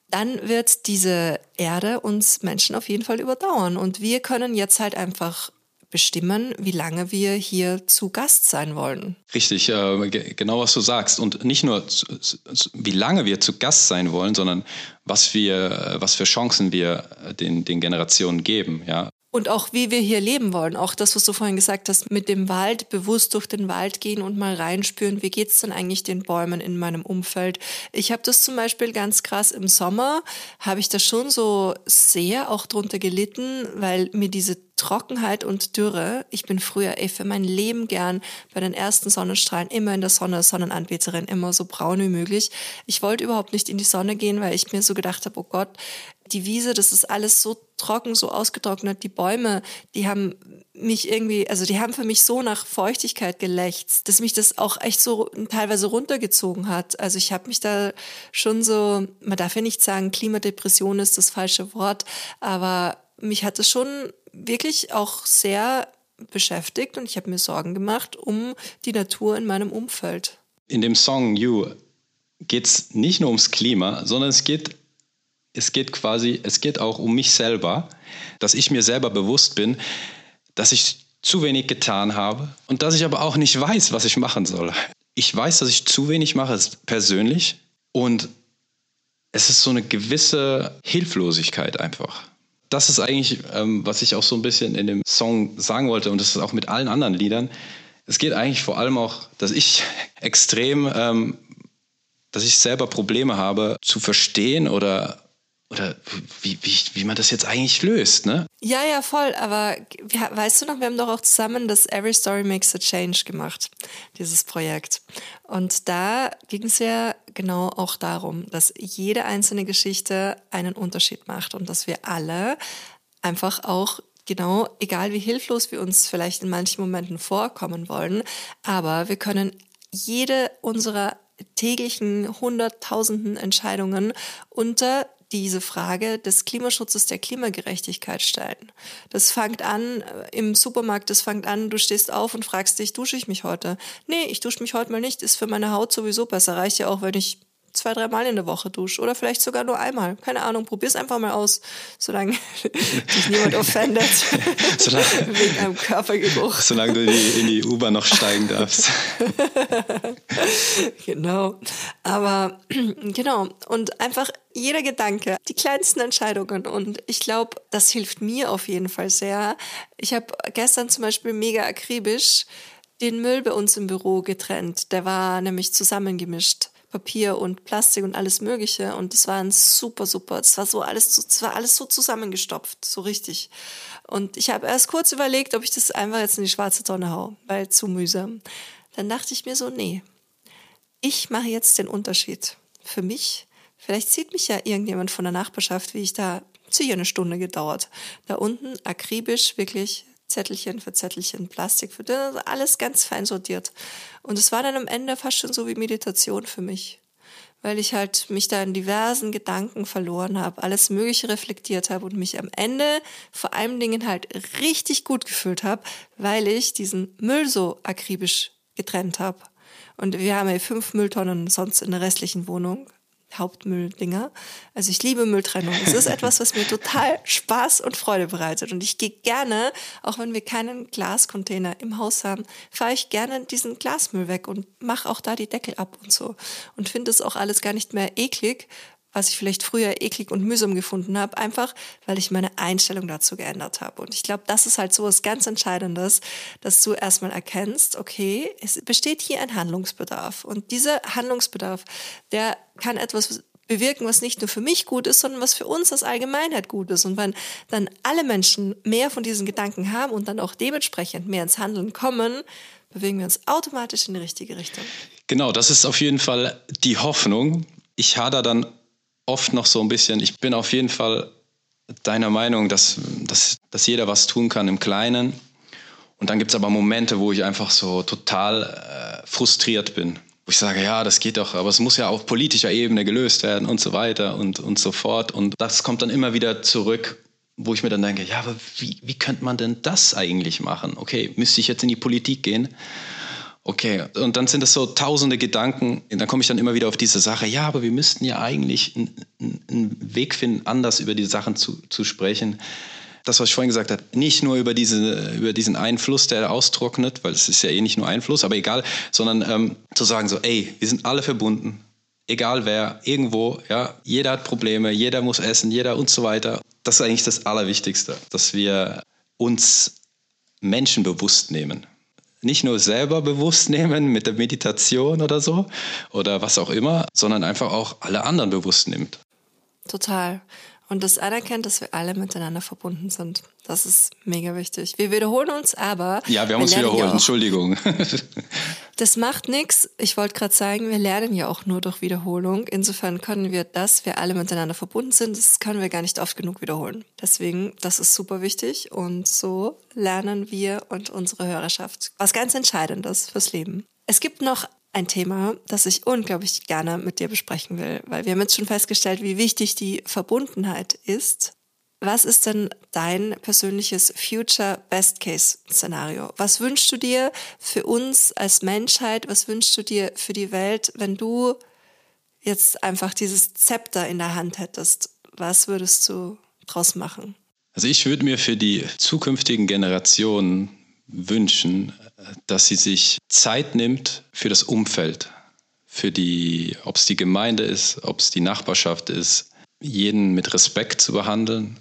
dann wird diese Erde uns Menschen auf jeden Fall überdauern. Und wir können jetzt halt einfach bestimmen, wie lange wir hier zu Gast sein wollen.
Richtig, äh, genau was du sagst. Und nicht nur, wie lange wir zu Gast sein wollen, sondern was, wir, was für Chancen wir den, den Generationen geben. Ja?
Und auch wie wir hier leben wollen. Auch das, was du vorhin gesagt hast, mit dem Wald, bewusst durch den Wald gehen und mal reinspüren, wie geht's denn eigentlich den Bäumen in meinem Umfeld. Ich habe das zum Beispiel ganz krass im Sommer, habe ich da schon so sehr auch drunter gelitten, weil mir diese Trockenheit und Dürre. Ich bin früher ey, für mein Leben gern bei den ersten Sonnenstrahlen immer in der Sonne, Sonnenanbeterin, immer so braun wie möglich. Ich wollte überhaupt nicht in die Sonne gehen, weil ich mir so gedacht habe, oh Gott, die Wiese, das ist alles so trocken, so ausgetrocknet. Die Bäume, die haben mich irgendwie, also die haben für mich so nach Feuchtigkeit gelächzt, dass mich das auch echt so teilweise runtergezogen hat. Also ich habe mich da schon so, man darf ja nicht sagen, Klimadepression ist das falsche Wort, aber mich hat es schon wirklich auch sehr beschäftigt und ich habe mir Sorgen gemacht um die Natur in meinem Umfeld.
In dem Song You geht es nicht nur ums Klima, sondern es geht, es geht quasi, es geht auch um mich selber, dass ich mir selber bewusst bin, dass ich zu wenig getan habe und dass ich aber auch nicht weiß, was ich machen soll. Ich weiß, dass ich zu wenig mache persönlich und es ist so eine gewisse Hilflosigkeit einfach das ist eigentlich, ähm, was ich auch so ein bisschen in dem Song sagen wollte und das ist auch mit allen anderen Liedern. Es geht eigentlich vor allem auch, dass ich extrem, ähm, dass ich selber Probleme habe zu verstehen oder oder wie, wie, wie man das jetzt eigentlich löst, ne?
Ja, ja, voll. Aber weißt du noch, wir haben doch auch zusammen das Every Story Makes a Change gemacht, dieses Projekt. Und da ging es ja genau auch darum, dass jede einzelne Geschichte einen Unterschied macht und dass wir alle einfach auch genau, egal wie hilflos wir uns vielleicht in manchen Momenten vorkommen wollen, aber wir können jede unserer täglichen hunderttausenden Entscheidungen unter diese Frage des Klimaschutzes, der Klimagerechtigkeit stellen. Das fängt an äh, im Supermarkt, das fängt an, du stehst auf und fragst dich, dusche ich mich heute? Nee, ich dusche mich heute mal nicht, ist für meine Haut sowieso besser. Reicht ja auch, wenn ich zwei, drei Mal in der Woche dusche oder vielleicht sogar nur einmal. Keine Ahnung, probier's einfach mal aus, solange <laughs> dich niemand offendet <laughs> solange, wegen einem Körpergeruch.
Solange du in die, in die U-Bahn noch steigen darfst. <laughs>
genau. Aber <clears throat> genau. Und einfach jeder Gedanke, die kleinsten Entscheidungen. Und ich glaube, das hilft mir auf jeden Fall sehr. Ich habe gestern zum Beispiel mega akribisch den Müll bei uns im Büro getrennt. Der war nämlich zusammengemischt. Papier und Plastik und alles Mögliche. Und das war ein super, super. Es war so alles, es war alles so zusammengestopft, so richtig. Und ich habe erst kurz überlegt, ob ich das einfach jetzt in die schwarze Tonne hau, weil zu mühsam. Dann dachte ich mir so, nee, ich mache jetzt den Unterschied. Für mich, vielleicht sieht mich ja irgendjemand von der Nachbarschaft, wie ich da sicher eine Stunde gedauert. Da unten akribisch wirklich Zettelchen für Zettelchen, Plastik für also alles ganz fein sortiert. Und es war dann am Ende fast schon so wie Meditation für mich. weil ich halt mich da in diversen Gedanken verloren habe, alles Mögliche reflektiert habe und mich am Ende vor allen Dingen halt richtig gut gefühlt habe, weil ich diesen Müll so akribisch getrennt habe. Und wir haben ja fünf Mülltonnen sonst in der restlichen Wohnung. Hauptmülldinger. Also ich liebe Mülltrennung. Es ist etwas, was mir total Spaß und Freude bereitet. Und ich gehe gerne, auch wenn wir keinen Glascontainer im Haus haben, fahre ich gerne diesen Glasmüll weg und mache auch da die Deckel ab und so. Und finde es auch alles gar nicht mehr eklig, was ich vielleicht früher eklig und mühsam gefunden habe, einfach weil ich meine Einstellung dazu geändert habe. Und ich glaube, das ist halt so was ganz Entscheidendes, dass du erstmal erkennst, okay, es besteht hier ein Handlungsbedarf. Und dieser Handlungsbedarf, der kann etwas bewirken, was nicht nur für mich gut ist, sondern was für uns als Allgemeinheit gut ist. Und wenn dann alle Menschen mehr von diesen Gedanken haben und dann auch dementsprechend mehr ins Handeln kommen, bewegen wir uns automatisch in die richtige Richtung.
Genau, das ist auf jeden Fall die Hoffnung. Ich hader dann oft noch so ein bisschen, ich bin auf jeden Fall deiner Meinung, dass, dass, dass jeder was tun kann im Kleinen. Und dann gibt es aber Momente, wo ich einfach so total äh, frustriert bin. Wo ich sage, ja, das geht doch, aber es muss ja auf politischer Ebene gelöst werden und so weiter und, und so fort. Und das kommt dann immer wieder zurück, wo ich mir dann denke, ja, aber wie, wie könnte man denn das eigentlich machen? Okay, müsste ich jetzt in die Politik gehen? Okay, und dann sind es so tausende Gedanken. Und dann komme ich dann immer wieder auf diese Sache. Ja, aber wir müssten ja eigentlich einen, Weg finden, anders über die Sachen zu, zu sprechen. Das, was ich vorhin gesagt habe, nicht nur über, diese, über diesen Einfluss, der austrocknet, weil es ist ja eh nicht nur Einfluss, aber egal, sondern ähm, zu sagen so, ey, wir sind alle verbunden, egal wer, irgendwo, ja, jeder hat Probleme, jeder muss essen, jeder und so weiter. Das ist eigentlich das Allerwichtigste, dass wir uns Menschen bewusst nehmen nicht nur selber bewusst <laughs> nehmen mit der Meditation oder so oder was auch immer, sondern einfach auch alle anderen bewusst nimmt.
Total und das anerkennt, dass wir alle miteinander verbunden sind. Das ist mega wichtig. Wir wiederholen uns aber.
Ja, wir haben wir uns wiederholt, Entschuldigung. <laughs>
das macht nichts. Ich wollte gerade sagen, wir lernen ja auch nur durch Wiederholung. Insofern können wir dass wir alle miteinander verbunden sind, das können wir gar nicht oft genug wiederholen. Deswegen, das ist super wichtig und so lernen wir und unsere Hörerschaft was ganz Entscheidendes fürs Leben. Es gibt noch ein Thema, das ich unglaublich gerne mit dir besprechen will, weil wir haben jetzt schon festgestellt, wie wichtig die Verbundenheit ist. Was ist denn dein persönliches Future Best Case Szenario? Was wünschst du dir für uns als Menschheit? Was wünschst du dir für die Welt, wenn du jetzt einfach dieses Zepter in der Hand hättest? Was würdest du draus machen?
Also ich würde mir für die zukünftigen Generationen wünschen, dass sie sich Zeit nimmt für das Umfeld, für die, ob es die Gemeinde ist, ob es die Nachbarschaft ist, jeden mit Respekt zu behandeln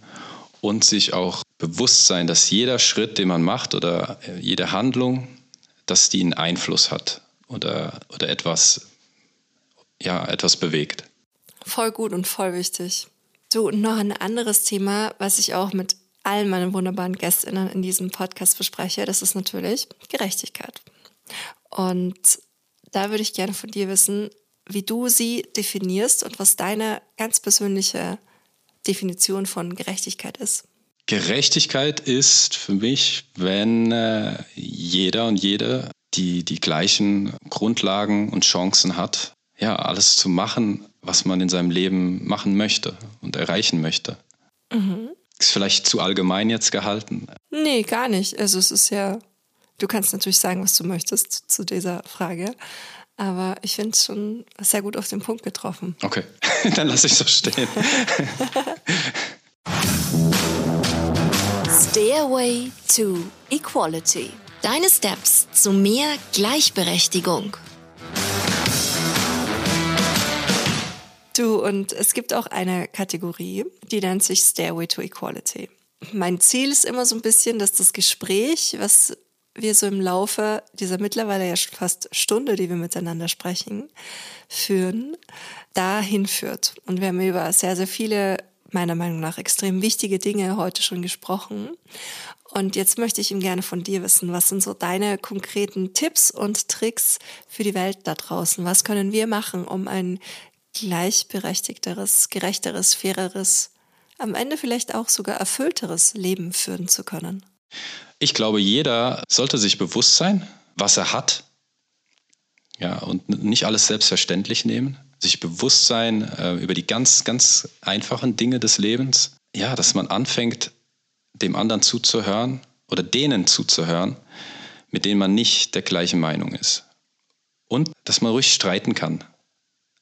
und sich auch bewusst sein, dass jeder Schritt, den man macht oder jede Handlung, dass die einen Einfluss hat oder, oder etwas, ja, etwas bewegt.
Voll gut und voll wichtig. Du, noch ein anderes Thema, was ich auch mit allen meinen wunderbaren Gästinnen in diesem Podcast bespreche, das ist natürlich Gerechtigkeit. Und da würde ich gerne von dir wissen, wie du sie definierst und was deine ganz persönliche Definition von Gerechtigkeit ist.
Gerechtigkeit ist für mich, wenn äh, jeder und jede die die gleichen Grundlagen und Chancen hat, ja, alles zu machen, was man in seinem Leben machen möchte und erreichen möchte. Mhm. Ist vielleicht zu allgemein jetzt gehalten?
Nee, gar nicht. Also es ist ja, du kannst natürlich sagen, was du möchtest zu dieser Frage. Aber ich finde es schon sehr gut auf den Punkt getroffen.
Okay, <laughs> dann lasse ich so stehen. <laughs>
Stairway to Equality. Deine Steps zu mehr Gleichberechtigung. Du, und es gibt auch eine Kategorie, die nennt sich Stairway to Equality. Mein Ziel ist immer so ein bisschen, dass das Gespräch, was wir so im Laufe dieser mittlerweile ja schon fast Stunde, die wir miteinander sprechen, führen, dahin führt. Und wir haben über sehr, sehr viele, meiner Meinung nach, extrem wichtige Dinge heute schon gesprochen. Und jetzt möchte ich ihm gerne von dir wissen, was sind so deine konkreten Tipps und Tricks für die Welt da draußen? Was können wir machen, um ein gleichberechtigteres, gerechteres, faireres, am Ende vielleicht auch sogar erfüllteres Leben führen zu können?
Ich glaube, jeder sollte sich bewusst sein, was er hat. Ja, und nicht alles selbstverständlich nehmen, sich bewusst sein äh, über die ganz, ganz einfachen Dinge des Lebens. Ja, dass man anfängt, dem anderen zuzuhören oder denen zuzuhören, mit denen man nicht der gleichen Meinung ist. Und dass man ruhig streiten kann.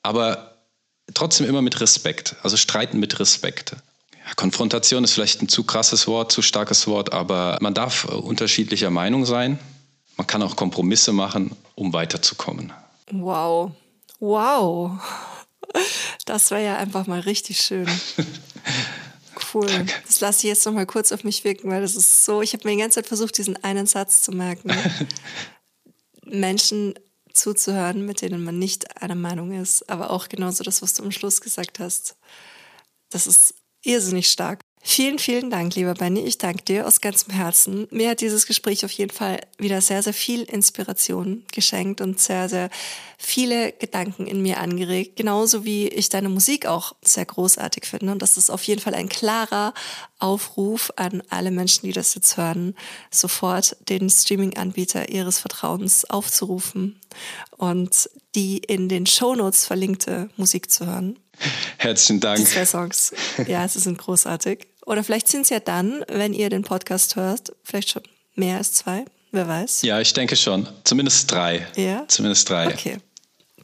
Aber trotzdem immer mit Respekt. Also streiten mit Respekt. Konfrontation ist vielleicht ein zu krasses Wort, zu starkes Wort, aber man darf unterschiedlicher Meinung sein. Man kann auch Kompromisse machen, um weiterzukommen.
Wow. Wow. Das wäre ja einfach mal richtig schön. <laughs> Cool. Danke. Das lasse ich jetzt noch mal kurz auf mich wirken, weil das ist so, ich habe mir die ganze Zeit versucht, diesen einen Satz zu merken. <laughs> Menschen zuzuhören, mit denen man nicht einer Meinung ist, aber auch genauso das, was du am Schluss gesagt hast. Das ist irrsinnig stark. Vielen, vielen Dank, lieber Benny. Ich danke dir aus ganzem Herzen. Mir hat dieses Gespräch auf jeden Fall wieder sehr, sehr viel Inspiration geschenkt und sehr, sehr viele Gedanken in mir angeregt. Genauso wie ich deine Musik auch sehr großartig finde. Und das ist auf jeden Fall ein klarer Aufruf an alle Menschen, die das jetzt hören, sofort den Streaming-Anbieter ihres Vertrauens aufzurufen und die in den Shownotes verlinkte Musik zu hören.
Herzlichen Dank. Die
zwei Songs. Ja, sie sind großartig. Oder vielleicht sind es ja dann, wenn ihr den Podcast hört, vielleicht schon mehr als zwei. Wer weiß?
Ja, ich denke schon. Zumindest drei.
Ja?
Zumindest drei.
Okay.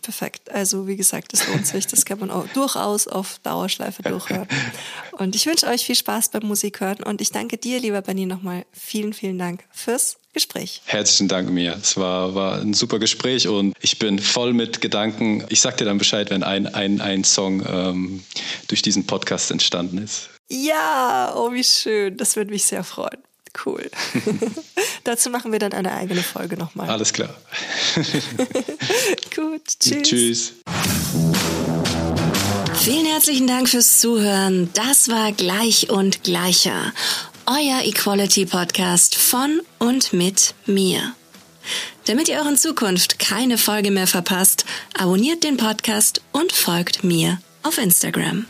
Perfekt. Also wie gesagt, das lohnt sich. Das kann man auch durchaus auf Dauerschleife durchhören. <laughs> Und ich wünsche euch viel Spaß beim Musik hören und ich danke dir, lieber Benny, nochmal vielen, vielen Dank fürs Gespräch.
Herzlichen Dank mir. Es war, war ein super Gespräch und ich bin voll mit Gedanken. Ich sag dir dann Bescheid, wenn ein, ein, ein Song ähm, durch diesen Podcast entstanden ist.
Ja, oh wie schön. Das würde mich sehr freuen. Cool. <laughs> Dazu machen wir dann eine eigene Folge nochmal.
Alles klar. <laughs>
Gut, tschüss.
Tschüss.
Vielen herzlichen Dank fürs Zuhören. Das war Gleich und Gleicher. Euer Equality Podcast von und mit mir. Damit ihr in Zukunft keine Folge mehr verpasst, abonniert den Podcast und folgt mir auf Instagram.